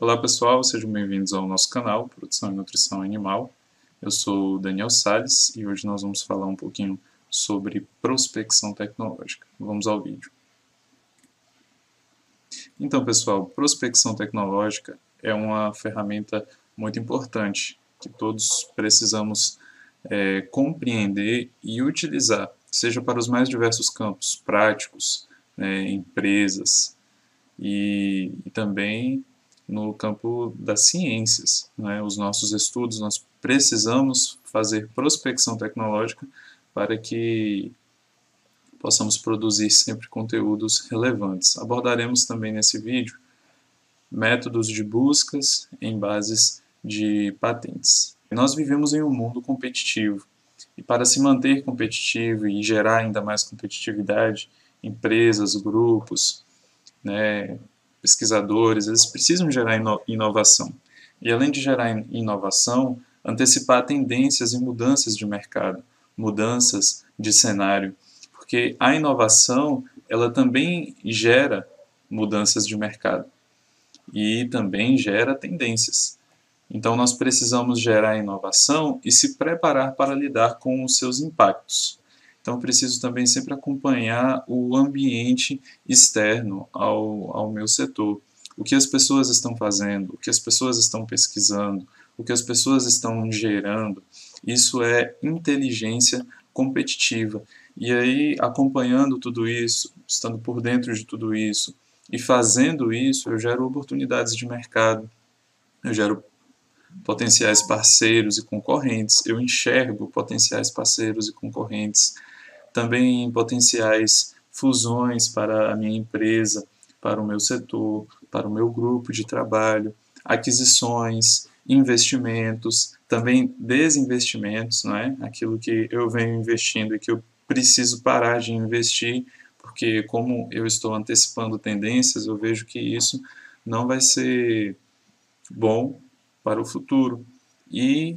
Olá pessoal, sejam bem-vindos ao nosso canal Produção e Nutrição Animal. Eu sou o Daniel Sales e hoje nós vamos falar um pouquinho sobre prospecção tecnológica. Vamos ao vídeo. Então pessoal, prospecção tecnológica é uma ferramenta muito importante que todos precisamos é, compreender e utilizar, seja para os mais diversos campos práticos, né, empresas, e, e também no campo das ciências. Né? Os nossos estudos, nós precisamos fazer prospecção tecnológica para que possamos produzir sempre conteúdos relevantes. Abordaremos também nesse vídeo métodos de buscas em bases de patentes. Nós vivemos em um mundo competitivo e para se manter competitivo e gerar ainda mais competitividade, empresas, grupos, né, pesquisadores, eles precisam gerar ino inovação. E além de gerar inovação, antecipar tendências e mudanças de mercado, mudanças de cenário, porque a inovação ela também gera mudanças de mercado e também gera tendências. Então nós precisamos gerar inovação e se preparar para lidar com os seus impactos. Então, preciso também sempre acompanhar o ambiente externo ao, ao meu setor. O que as pessoas estão fazendo, o que as pessoas estão pesquisando, o que as pessoas estão gerando. Isso é inteligência competitiva. E aí, acompanhando tudo isso, estando por dentro de tudo isso e fazendo isso, eu gero oportunidades de mercado, eu gero potenciais parceiros e concorrentes, eu enxergo potenciais parceiros e concorrentes também potenciais fusões para a minha empresa, para o meu setor, para o meu grupo de trabalho, aquisições, investimentos, também desinvestimentos, não é? Aquilo que eu venho investindo e que eu preciso parar de investir, porque como eu estou antecipando tendências, eu vejo que isso não vai ser bom para o futuro. E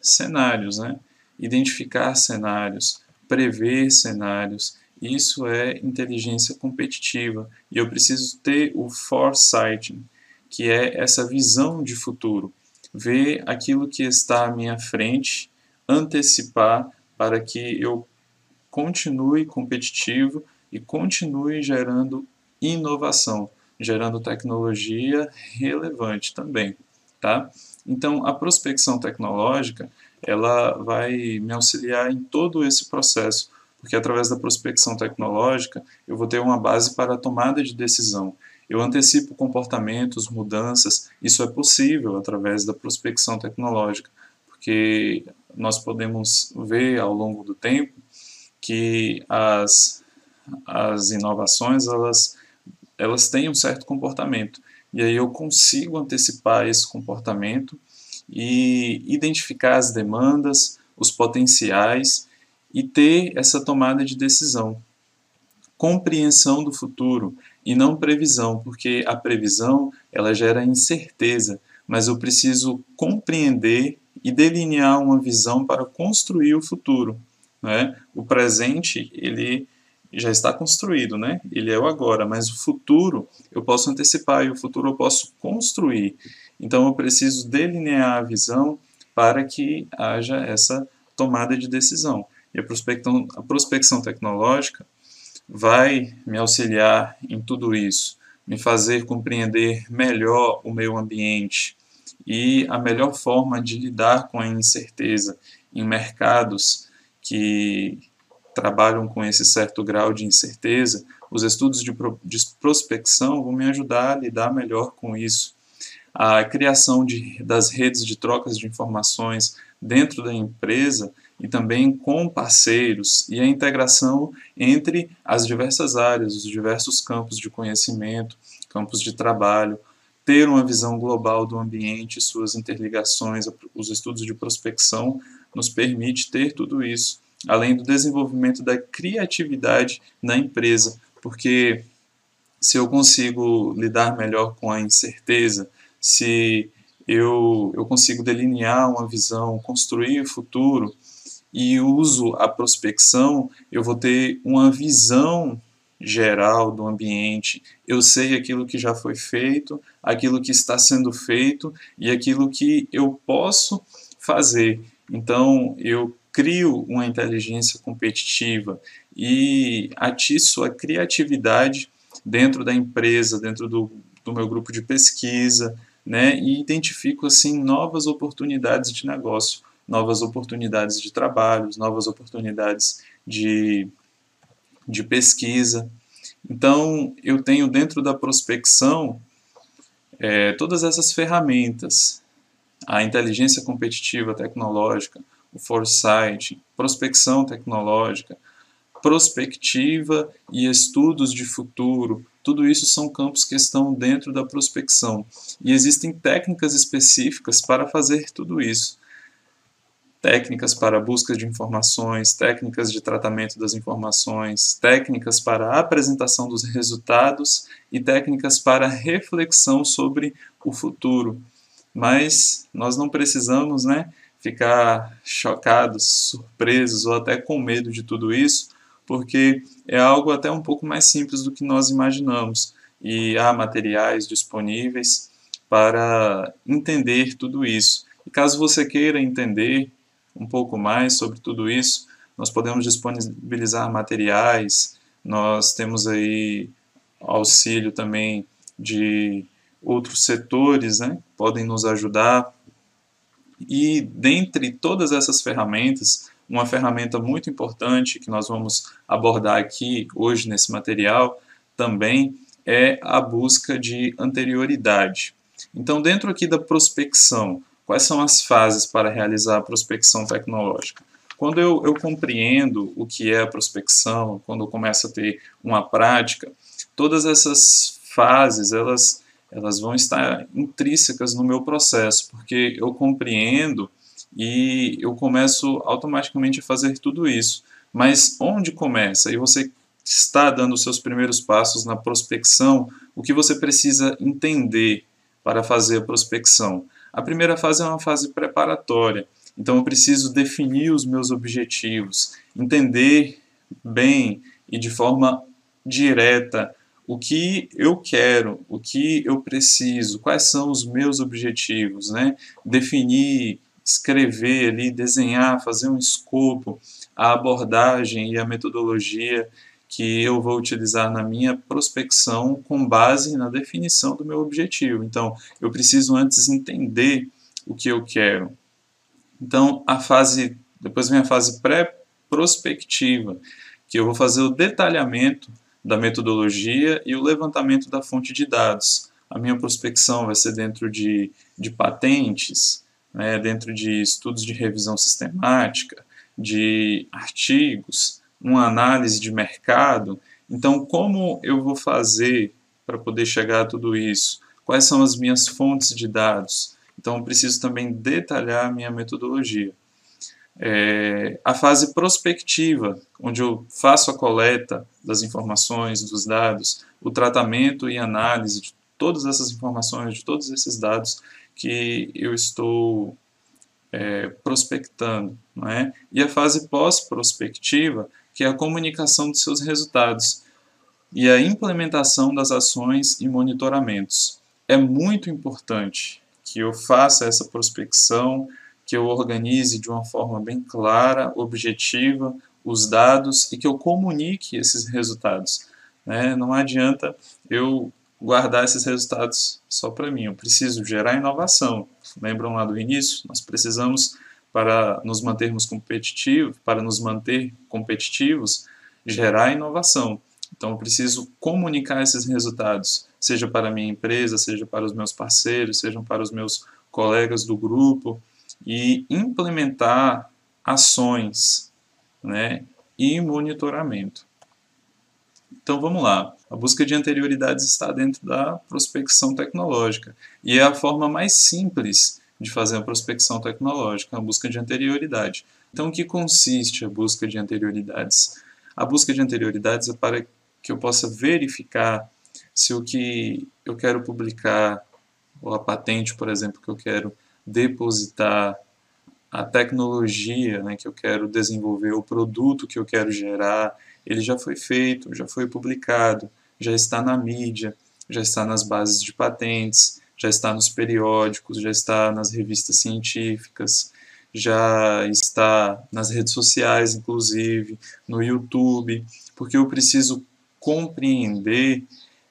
cenários, né? Identificar cenários, prever cenários. Isso é inteligência competitiva. E eu preciso ter o foresighting, que é essa visão de futuro. Ver aquilo que está à minha frente, antecipar para que eu continue competitivo e continue gerando inovação, gerando tecnologia relevante também, tá? Então, a prospecção tecnológica ela vai me auxiliar em todo esse processo, porque através da prospecção tecnológica eu vou ter uma base para a tomada de decisão. Eu antecipo comportamentos, mudanças, isso é possível através da prospecção tecnológica, porque nós podemos ver ao longo do tempo que as, as inovações elas, elas têm um certo comportamento, e aí eu consigo antecipar esse comportamento e identificar as demandas, os potenciais e ter essa tomada de decisão. Compreensão do futuro e não previsão, porque a previsão ela gera incerteza, mas eu preciso compreender e delinear uma visão para construir o futuro. Né? O presente ele já está construído, né? ele é o agora, mas o futuro eu posso antecipar e o futuro eu posso construir. Então eu preciso delinear a visão para que haja essa tomada de decisão. E a prospecção, a prospecção tecnológica vai me auxiliar em tudo isso, me fazer compreender melhor o meio ambiente e a melhor forma de lidar com a incerteza em mercados que trabalham com esse certo grau de incerteza. Os estudos de, de prospecção vão me ajudar a lidar melhor com isso a criação de, das redes de trocas de informações dentro da empresa e também com parceiros e a integração entre as diversas áreas, os diversos campos de conhecimento, campos de trabalho, ter uma visão global do ambiente, suas interligações, os estudos de prospecção nos permite ter tudo isso, além do desenvolvimento da criatividade na empresa, porque se eu consigo lidar melhor com a incerteza, se eu, eu consigo delinear uma visão, construir o futuro e uso a prospecção, eu vou ter uma visão geral do ambiente, eu sei aquilo que já foi feito, aquilo que está sendo feito e aquilo que eu posso fazer. Então, eu crio uma inteligência competitiva e atiço a criatividade dentro da empresa, dentro do, do meu grupo de pesquisa, né, e identifico assim novas oportunidades de negócio, novas oportunidades de trabalho, novas oportunidades de de pesquisa. Então, eu tenho dentro da prospecção é, todas essas ferramentas, a inteligência competitiva tecnológica, o foresight, prospecção tecnológica, prospectiva e estudos de futuro, tudo isso são campos que estão dentro da prospecção. E existem técnicas específicas para fazer tudo isso técnicas para busca de informações, técnicas de tratamento das informações, técnicas para apresentação dos resultados e técnicas para reflexão sobre o futuro. Mas nós não precisamos né, ficar chocados, surpresos ou até com medo de tudo isso, porque é algo até um pouco mais simples do que nós imaginamos e há materiais disponíveis para entender tudo isso. E caso você queira entender um pouco mais sobre tudo isso, nós podemos disponibilizar materiais, nós temos aí auxílio também de outros setores, né, podem nos ajudar. E dentre todas essas ferramentas, uma ferramenta muito importante que nós vamos abordar aqui hoje nesse material também é a busca de anterioridade. Então, dentro aqui da prospecção, Quais são as fases para realizar a prospecção tecnológica? Quando eu, eu compreendo o que é a prospecção, quando eu começo a ter uma prática, todas essas fases elas, elas vão estar intrínsecas no meu processo, porque eu compreendo e eu começo automaticamente a fazer tudo isso. Mas onde começa? E você está dando os seus primeiros passos na prospecção, o que você precisa entender para fazer a prospecção? A primeira fase é uma fase preparatória, então eu preciso definir os meus objetivos, entender bem e de forma direta o que eu quero, o que eu preciso, quais são os meus objetivos, né? Definir, escrever ali, desenhar, fazer um escopo, a abordagem e a metodologia que eu vou utilizar na minha prospecção com base na definição do meu objetivo. Então, eu preciso antes entender o que eu quero. Então, a fase, depois vem a fase pré-prospectiva, que eu vou fazer o detalhamento da metodologia e o levantamento da fonte de dados. A minha prospecção vai ser dentro de, de patentes, né, dentro de estudos de revisão sistemática, de artigos, uma análise de mercado. Então, como eu vou fazer para poder chegar a tudo isso? Quais são as minhas fontes de dados? Então, eu preciso também detalhar a minha metodologia. É, a fase prospectiva, onde eu faço a coleta das informações, dos dados, o tratamento e análise de todas essas informações, de todos esses dados que eu estou é, prospectando. Não é? E a fase pós-prospectiva que é a comunicação dos seus resultados e a implementação das ações e monitoramentos. É muito importante que eu faça essa prospecção, que eu organize de uma forma bem clara, objetiva, os dados e que eu comunique esses resultados. Né? Não adianta eu guardar esses resultados só para mim, eu preciso gerar inovação. Lembram lá do início? Nós precisamos para nos mantermos competitivos, para nos manter competitivos, gerar inovação. Então, eu preciso comunicar esses resultados, seja para a minha empresa, seja para os meus parceiros, seja para os meus colegas do grupo, e implementar ações né, e monitoramento. Então, vamos lá. A busca de anterioridades está dentro da prospecção tecnológica e é a forma mais simples de fazer a prospecção tecnológica, a busca de anterioridade. Então, o que consiste a busca de anterioridades? A busca de anterioridades é para que eu possa verificar se o que eu quero publicar, ou a patente, por exemplo, que eu quero depositar a tecnologia né, que eu quero desenvolver, o produto que eu quero gerar, ele já foi feito, já foi publicado, já está na mídia, já está nas bases de patentes, já está nos periódicos, já está nas revistas científicas, já está nas redes sociais, inclusive, no YouTube, porque eu preciso compreender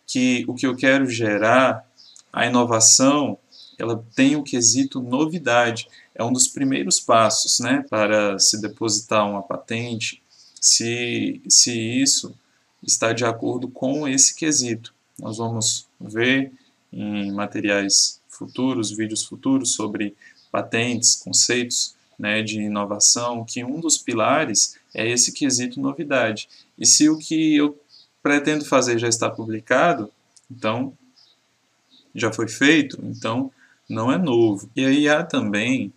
que o que eu quero gerar, a inovação, ela tem o quesito novidade. É um dos primeiros passos né, para se depositar uma patente, se, se isso está de acordo com esse quesito. Nós vamos ver em materiais futuros, vídeos futuros sobre patentes, conceitos né, de inovação, que um dos pilares é esse quesito novidade. E se o que eu pretendo fazer já está publicado, então já foi feito, então não é novo. E aí há também,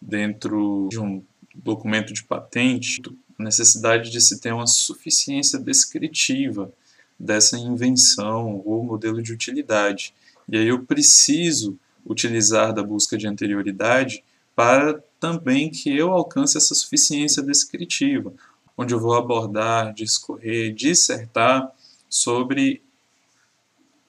dentro de um documento de patente, a necessidade de se ter uma suficiência descritiva dessa invenção ou modelo de utilidade. E aí eu preciso utilizar da busca de anterioridade para também que eu alcance essa suficiência descritiva, onde eu vou abordar, discorrer, dissertar sobre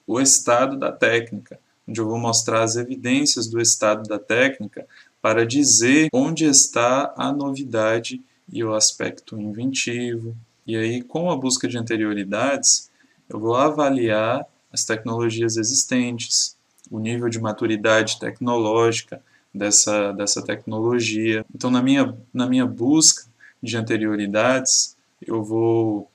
o estado da técnica, onde eu vou mostrar as evidências do estado da técnica para dizer onde está a novidade e o aspecto inventivo. E aí, com a busca de anterioridades, eu vou avaliar as tecnologias existentes, o nível de maturidade tecnológica, dessa, dessa tecnologia. Então, na minha, na minha busca de anterioridades, eu vou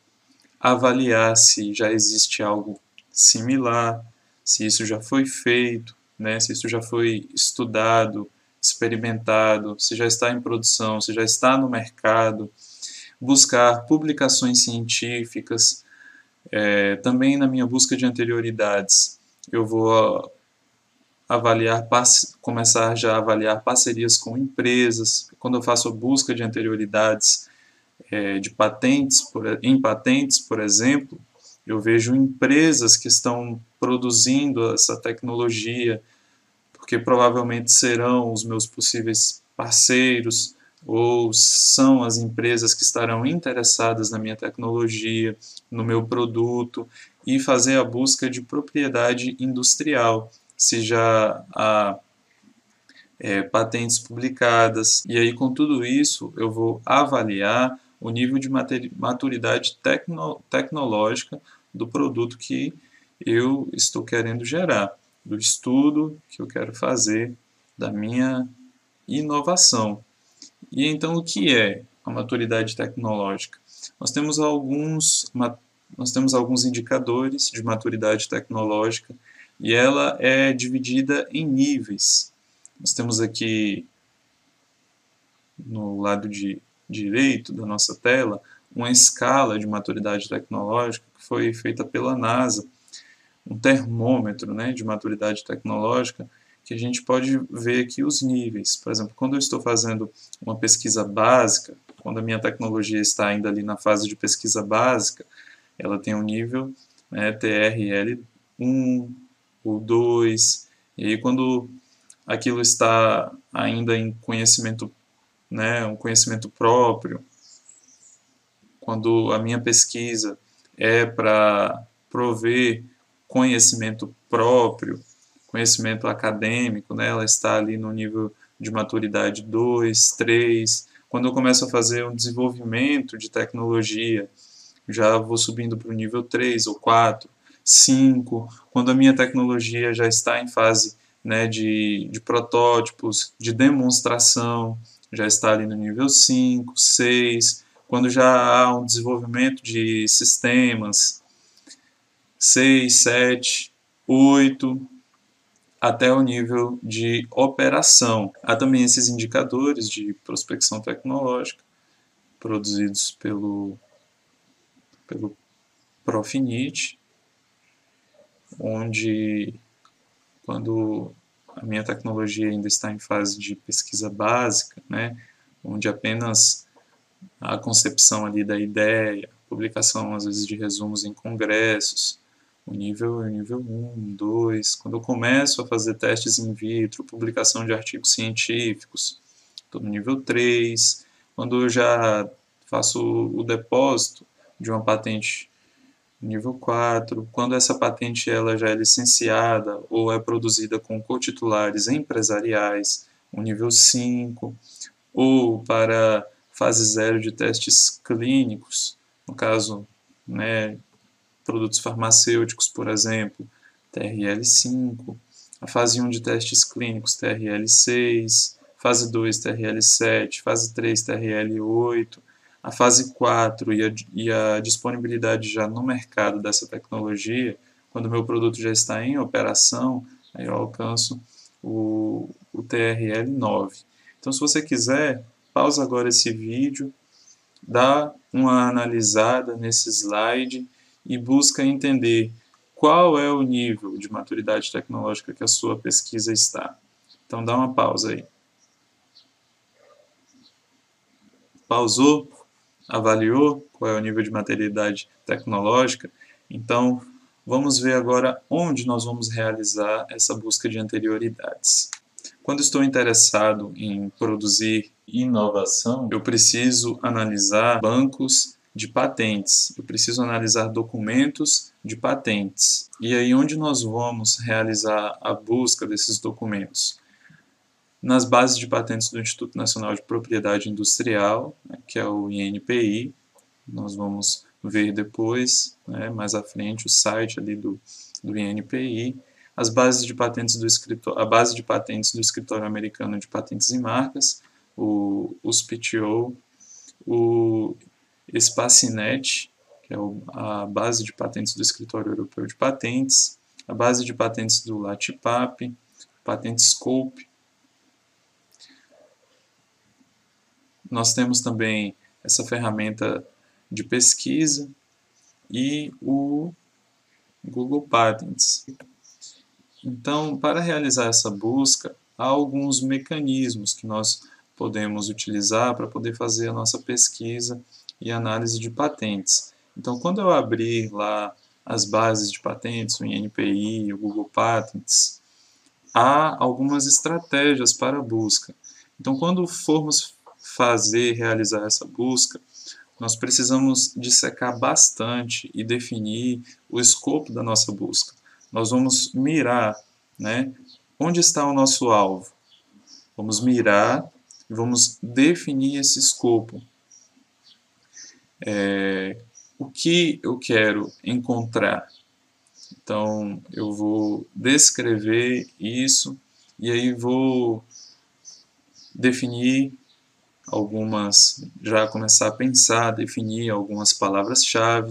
avaliar se já existe algo similar, se isso já foi feito, né, se isso já foi estudado, experimentado, se já está em produção, se já está no mercado, buscar publicações científicas. É, também na minha busca de anterioridades, eu vou avaliar, começar já a avaliar parcerias com empresas. Quando eu faço a busca de anterioridades é, de patentes, por, em patentes, por exemplo, eu vejo empresas que estão produzindo essa tecnologia, porque provavelmente serão os meus possíveis parceiros ou são as empresas que estarão interessadas na minha tecnologia, no meu produto e fazer a busca de propriedade industrial se já há é, patentes publicadas. E aí, com tudo isso, eu vou avaliar o nível de maturidade tecno tecnológica do produto que eu estou querendo gerar, do estudo que eu quero fazer, da minha inovação. E então, o que é a maturidade tecnológica? Nós temos alguns, nós temos alguns indicadores de maturidade tecnológica e ela é dividida em níveis. Nós temos aqui no lado de direito da nossa tela uma escala de maturidade tecnológica que foi feita pela NASA, um termômetro né, de maturidade tecnológica que a gente pode ver aqui os níveis. Por exemplo, quando eu estou fazendo uma pesquisa básica, quando a minha tecnologia está ainda ali na fase de pesquisa básica, ela tem um nível né, TRL 1, ou dois. E aí quando aquilo está ainda em conhecimento, né, um conhecimento próprio, quando a minha pesquisa é para prover conhecimento próprio, conhecimento acadêmico, né, ela está ali no nível de maturidade 2, 3. Quando eu começo a fazer um desenvolvimento de tecnologia, já vou subindo para o nível 3 ou 4. 5, quando a minha tecnologia já está em fase né, de, de protótipos, de demonstração, já está ali no nível 5, 6, quando já há um desenvolvimento de sistemas, 6, 7, 8, até o nível de operação. Há também esses indicadores de prospecção tecnológica produzidos pelo, pelo Profinit, onde quando a minha tecnologia ainda está em fase de pesquisa básica, né, onde apenas a concepção ali da ideia, publicação às vezes de resumos em congressos, o nível é nível 1, 2, quando eu começo a fazer testes in vitro, publicação de artigos científicos, estou no nível 3. Quando eu já faço o depósito de uma patente nível 4, quando essa patente ela já é licenciada ou é produzida com cotitulares empresariais, o nível 5, ou para fase zero de testes clínicos, no caso, né, produtos farmacêuticos, por exemplo, TRL 5, a fase 1 de testes clínicos, TRL 6, fase 2, TRL 7, fase 3, TRL 8, a fase 4 e a, e a disponibilidade já no mercado dessa tecnologia, quando o meu produto já está em operação, aí eu alcanço o, o TRL 9. Então, se você quiser, pausa agora esse vídeo, dá uma analisada nesse slide e busca entender qual é o nível de maturidade tecnológica que a sua pesquisa está. Então, dá uma pausa aí. Pausou? Avaliou qual é o nível de maturidade tecnológica, então vamos ver agora onde nós vamos realizar essa busca de anterioridades. Quando estou interessado em produzir inovação, eu preciso analisar bancos de patentes, eu preciso analisar documentos de patentes. E aí, onde nós vamos realizar a busca desses documentos? Nas bases de patentes do Instituto Nacional de Propriedade Industrial, né, que é o INPI. Nós vamos ver depois, né, mais à frente, o site ali do, do INPI. As bases de patentes do escritório, a base de patentes do Escritório Americano de Patentes e Marcas, o USPTO, o Espacinet, que é a base de patentes do Escritório Europeu de Patentes, a base de patentes do LATIPAP, Patentescope, Nós temos também essa ferramenta de pesquisa e o Google Patents. Então, para realizar essa busca, há alguns mecanismos que nós podemos utilizar para poder fazer a nossa pesquisa e análise de patentes. Então, quando eu abrir lá as bases de patentes, o INPI, o Google Patents, há algumas estratégias para a busca. Então, quando formos fazer, realizar essa busca, nós precisamos dissecar bastante e definir o escopo da nossa busca. Nós vamos mirar, né? Onde está o nosso alvo? Vamos mirar e vamos definir esse escopo. É, o que eu quero encontrar? Então, eu vou descrever isso e aí vou definir algumas, já começar a pensar, definir algumas palavras-chave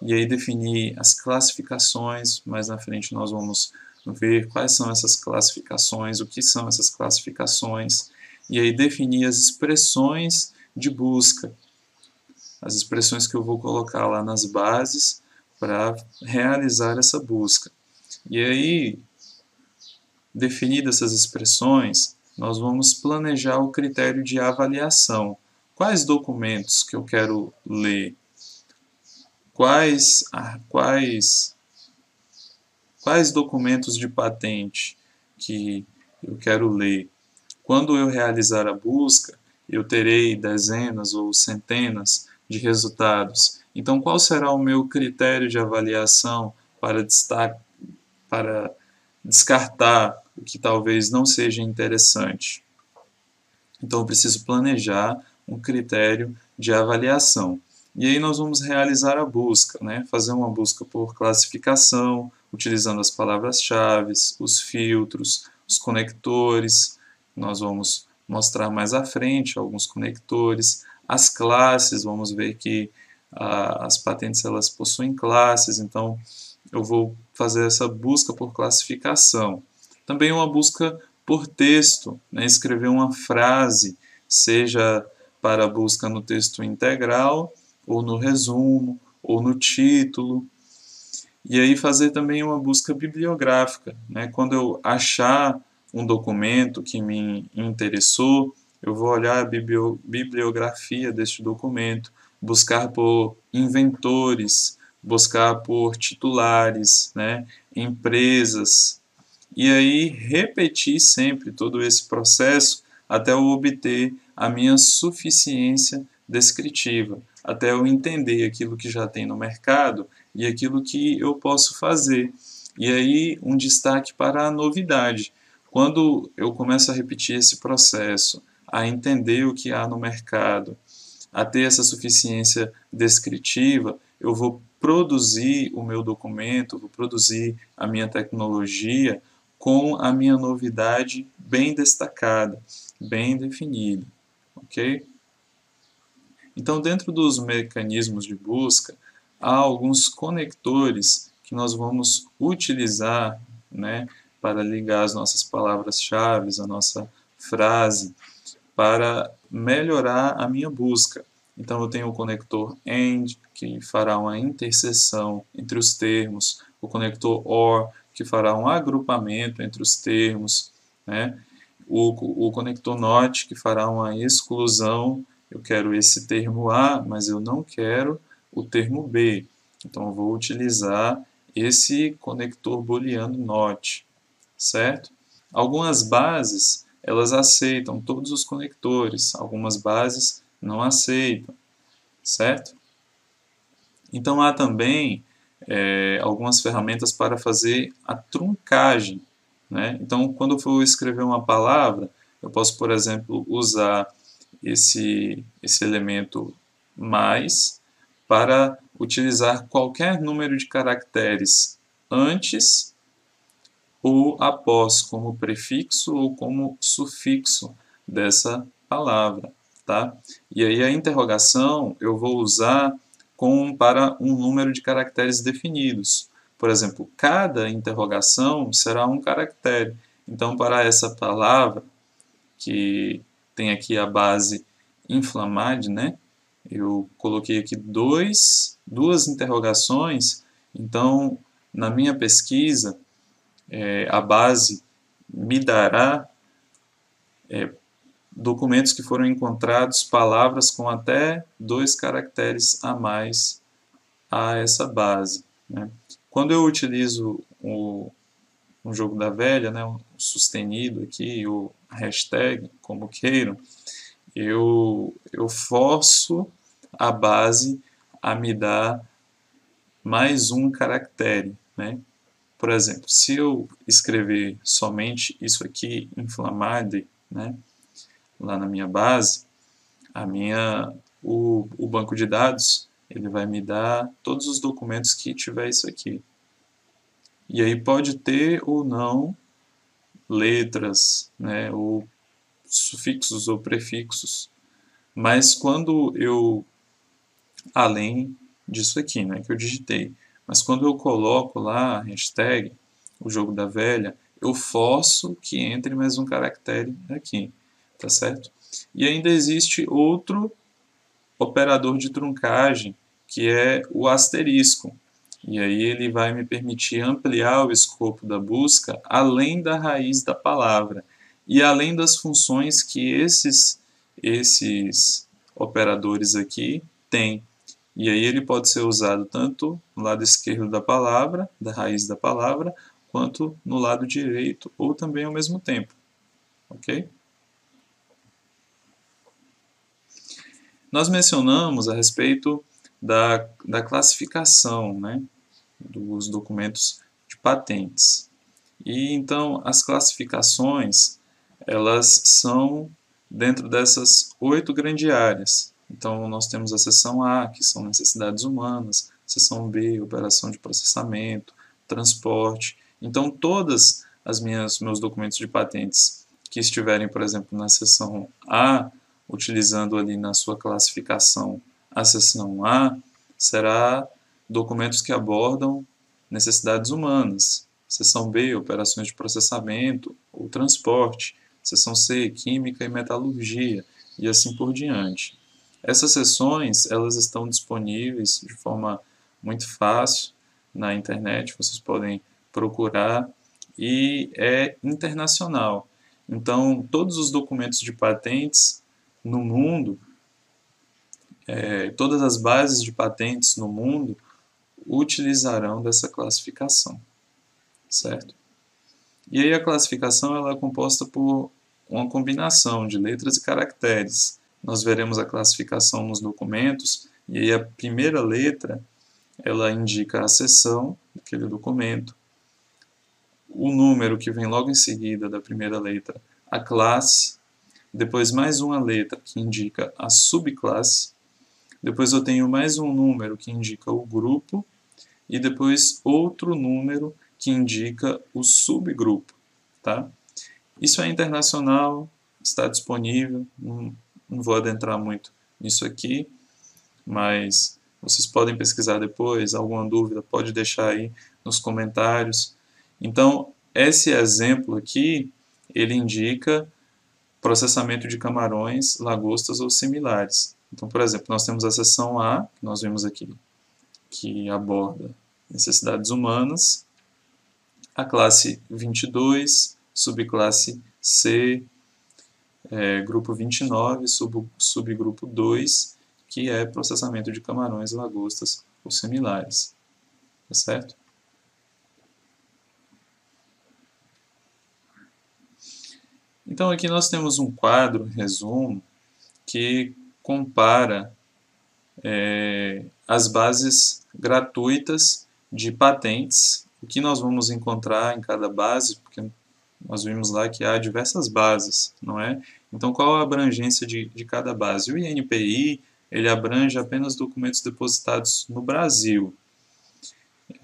e aí definir as classificações. Mais na frente nós vamos ver quais são essas classificações, o que são essas classificações e aí definir as expressões de busca, as expressões que eu vou colocar lá nas bases para realizar essa busca. E aí, definidas essas expressões, nós vamos planejar o critério de avaliação. Quais documentos que eu quero ler? Quais, quais, quais documentos de patente que eu quero ler? Quando eu realizar a busca, eu terei dezenas ou centenas de resultados. Então, qual será o meu critério de avaliação para, destacar, para descartar o que talvez não seja interessante. Então, eu preciso planejar um critério de avaliação. E aí nós vamos realizar a busca, né? fazer uma busca por classificação, utilizando as palavras-chave, os filtros, os conectores. Nós vamos mostrar mais à frente alguns conectores. As classes, vamos ver que ah, as patentes elas possuem classes, então eu vou fazer essa busca por classificação. Também uma busca por texto, né? escrever uma frase, seja para a busca no texto integral, ou no resumo, ou no título. E aí fazer também uma busca bibliográfica. Né? Quando eu achar um documento que me interessou, eu vou olhar a bibliografia deste documento, buscar por inventores, buscar por titulares, né? empresas, e aí repetir sempre todo esse processo até eu obter a minha suficiência descritiva, até eu entender aquilo que já tem no mercado e aquilo que eu posso fazer. E aí, um destaque para a novidade. Quando eu começo a repetir esse processo, a entender o que há no mercado, a ter essa suficiência descritiva, eu vou produzir o meu documento, vou produzir a minha tecnologia com a minha novidade bem destacada, bem definida, ok? Então, dentro dos mecanismos de busca, há alguns conectores que nós vamos utilizar né, para ligar as nossas palavras-chave, a nossa frase, para melhorar a minha busca. Então, eu tenho o conector AND, que fará uma interseção entre os termos, o conector OR, que fará um agrupamento entre os termos, né? o, o conector NOT, que fará uma exclusão eu quero esse termo A, mas eu não quero o termo B. Então, vou utilizar esse conector booleano NOT, certo? Algumas bases, elas aceitam todos os conectores, algumas bases não aceitam, certo? Então, há também é, algumas ferramentas para fazer a truncagem, né? Então, quando eu for escrever uma palavra, eu posso, por exemplo, usar esse, esse elemento mais para utilizar qualquer número de caracteres antes ou após como prefixo ou como sufixo dessa palavra, tá? E aí a interrogação eu vou usar com para um número de caracteres definidos. Por exemplo, cada interrogação será um caractere. Então, para essa palavra que tem aqui a base inflamad, né? Eu coloquei aqui dois, duas interrogações, então na minha pesquisa é, a base me dará é, documentos que foram encontrados, palavras com até dois caracteres a mais a essa base. Né? Quando eu utilizo o, um jogo da velha, né, o sustenido aqui, o hashtag, como queiram, eu, eu forço a base a me dar mais um caractere, né? Por exemplo, se eu escrever somente isso aqui, inflamade, né, lá na minha base, a minha, o, o banco de dados, ele vai me dar todos os documentos que tiver isso aqui. E aí pode ter ou não letras, né, ou sufixos ou prefixos. Mas quando eu, além disso aqui, né, que eu digitei, mas quando eu coloco lá a hashtag, o jogo da velha, eu forço que entre mais um caractere aqui, tá certo? E ainda existe outro operador de truncagem, que é o asterisco. E aí ele vai me permitir ampliar o escopo da busca além da raiz da palavra e além das funções que esses, esses operadores aqui têm. E aí ele pode ser usado tanto no lado esquerdo da palavra, da raiz da palavra, quanto no lado direito, ou também ao mesmo tempo. Ok? Nós mencionamos a respeito da, da classificação né, dos documentos de patentes. E então as classificações elas são dentro dessas oito grandes áreas. Então nós temos a seção A, que são necessidades humanas, seção B, operação de processamento, transporte. Então todas as minhas meus documentos de patentes que estiverem, por exemplo, na seção A, utilizando ali na sua classificação a seção A será documentos que abordam necessidades humanas. Seção B, operações de processamento ou transporte. Seção C, química e metalurgia, e assim por diante. Essas seções elas estão disponíveis de forma muito fácil na internet, vocês podem procurar e é internacional. Então, todos os documentos de patentes no mundo é, todas as bases de patentes no mundo utilizarão dessa classificação, certo? E aí a classificação ela é composta por uma combinação de letras e caracteres. Nós veremos a classificação nos documentos e aí a primeira letra ela indica a seção daquele documento, o número que vem logo em seguida da primeira letra, a classe, depois mais uma letra que indica a subclasse, depois eu tenho mais um número que indica o grupo e depois outro número que indica o subgrupo, tá? Isso é internacional, está disponível, não, não vou adentrar muito nisso aqui, mas vocês podem pesquisar depois, alguma dúvida pode deixar aí nos comentários. Então, esse exemplo aqui, ele indica processamento de camarões, lagostas ou similares. Então, por exemplo, nós temos a seção A, que nós vimos aqui, que aborda necessidades humanas, a classe 22, subclasse C, é, grupo 29, sub, subgrupo 2, que é processamento de camarões, lagostas ou similares. Tá certo? Então aqui nós temos um quadro, resumo, que compara é, as bases gratuitas de patentes, o que nós vamos encontrar em cada base, porque nós vimos lá que há diversas bases, não é? Então, qual a abrangência de, de cada base? O INPI, ele abrange apenas documentos depositados no Brasil.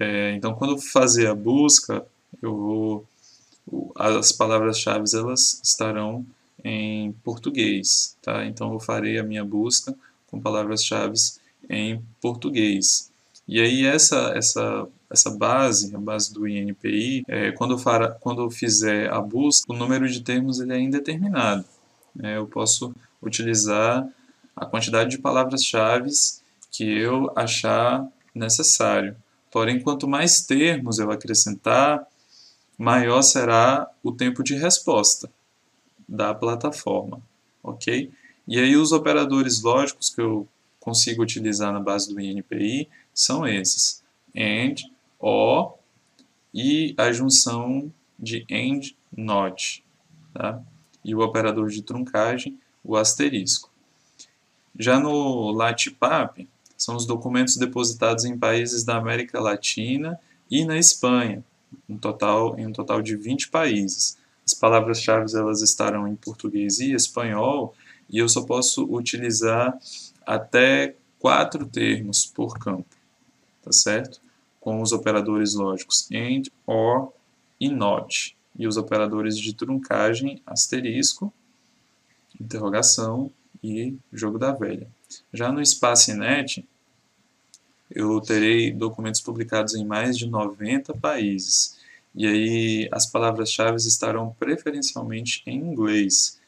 É, então, quando fazer a busca, eu vou, as palavras-chave elas estarão em português, tá? Então, eu farei a minha busca com palavras-chave em português. E aí essa essa essa base, a base do INPI, é, quando, eu fara, quando eu fizer a busca, o número de termos ele é indeterminado. É, eu posso utilizar a quantidade de palavras-chave que eu achar necessário. Porém, quanto mais termos eu acrescentar, maior será o tempo de resposta da plataforma, ok? E aí os operadores lógicos que eu consigo utilizar na base do INPI são esses: AND, OR e a junção de AND, NOT, tá? E o operador de truncagem, o asterisco. Já no LATPAP, são os documentos depositados em países da América Latina e na Espanha, um total, em um total de 20 países. As palavras-chave elas estarão em português e espanhol, e eu só posso utilizar até quatro termos por campo, tá certo? Com os operadores lógicos AND, OR e NOT, e os operadores de truncagem asterisco, interrogação e jogo da velha. Já no SpaceNet, eu terei documentos publicados em mais de 90 países. E aí as palavras-chave estarão preferencialmente em inglês.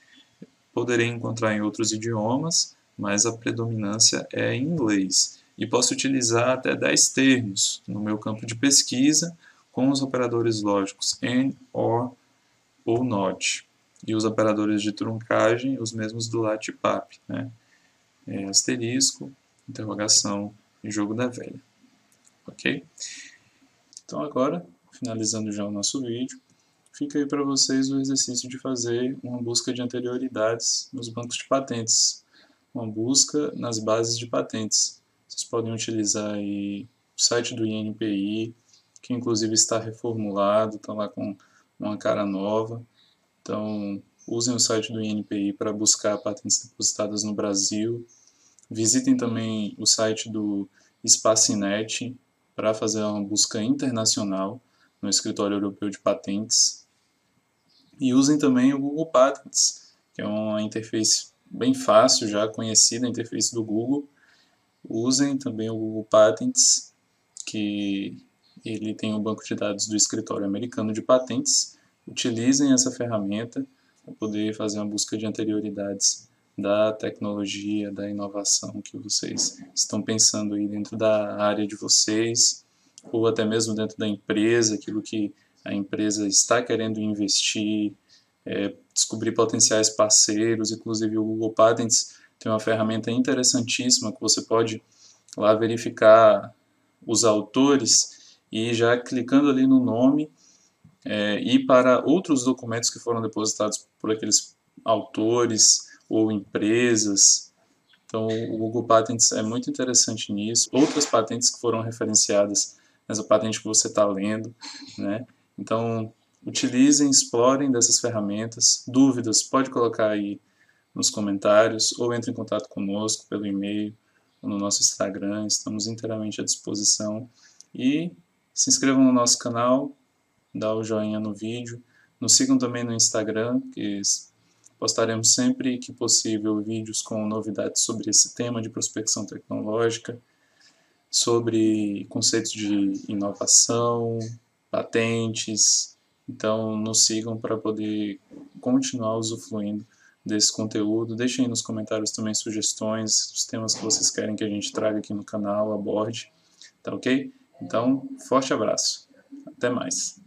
Poderei encontrar em outros idiomas, mas a predominância é em inglês. E posso utilizar até 10 termos no meu campo de pesquisa com os operadores lógicos AND, OR ou NOT. E os operadores de truncagem, os mesmos do LATPAP, né? É, asterisco, interrogação jogo da velha. Ok? Então agora, finalizando já o nosso vídeo, fica aí para vocês o exercício de fazer uma busca de anterioridades nos bancos de patentes uma busca nas bases de patentes. Vocês podem utilizar aí o site do INPI, que inclusive está reformulado, está lá com uma cara nova. Então, usem o site do INPI para buscar patentes depositadas no Brasil. Visitem também o site do Spacinet para fazer uma busca internacional no Escritório Europeu de Patentes. E usem também o Google Patents, que é uma interface bem fácil, já conhecida a interface do Google. Usem também o Google Patents, que ele tem um banco de dados do escritório americano de patentes. Utilizem essa ferramenta para poder fazer uma busca de anterioridades da tecnologia, da inovação que vocês estão pensando aí dentro da área de vocês, ou até mesmo dentro da empresa, aquilo que a empresa está querendo investir, é, descobrir potenciais parceiros, inclusive o Google Patents tem uma ferramenta interessantíssima que você pode lá verificar os autores e já clicando ali no nome é, ir para outros documentos que foram depositados por aqueles autores ou empresas. Então, o Google Patents é muito interessante nisso. Outras patentes que foram referenciadas nessa patente que você está lendo, né? Então, utilizem, explorem dessas ferramentas. Dúvidas, pode colocar aí nos comentários ou entre em contato conosco pelo e-mail ou no nosso Instagram. Estamos inteiramente à disposição. E se inscrevam no nosso canal, dá o joinha no vídeo. Nos sigam também no Instagram, que postaremos sempre que possível vídeos com novidades sobre esse tema de prospecção tecnológica, sobre conceitos de inovação, patentes. Então, nos sigam para poder continuar usufruindo desse conteúdo. Deixem aí nos comentários também sugestões, os temas que vocês querem que a gente traga aqui no canal, aborde. Tá ok? Então, forte abraço. Até mais.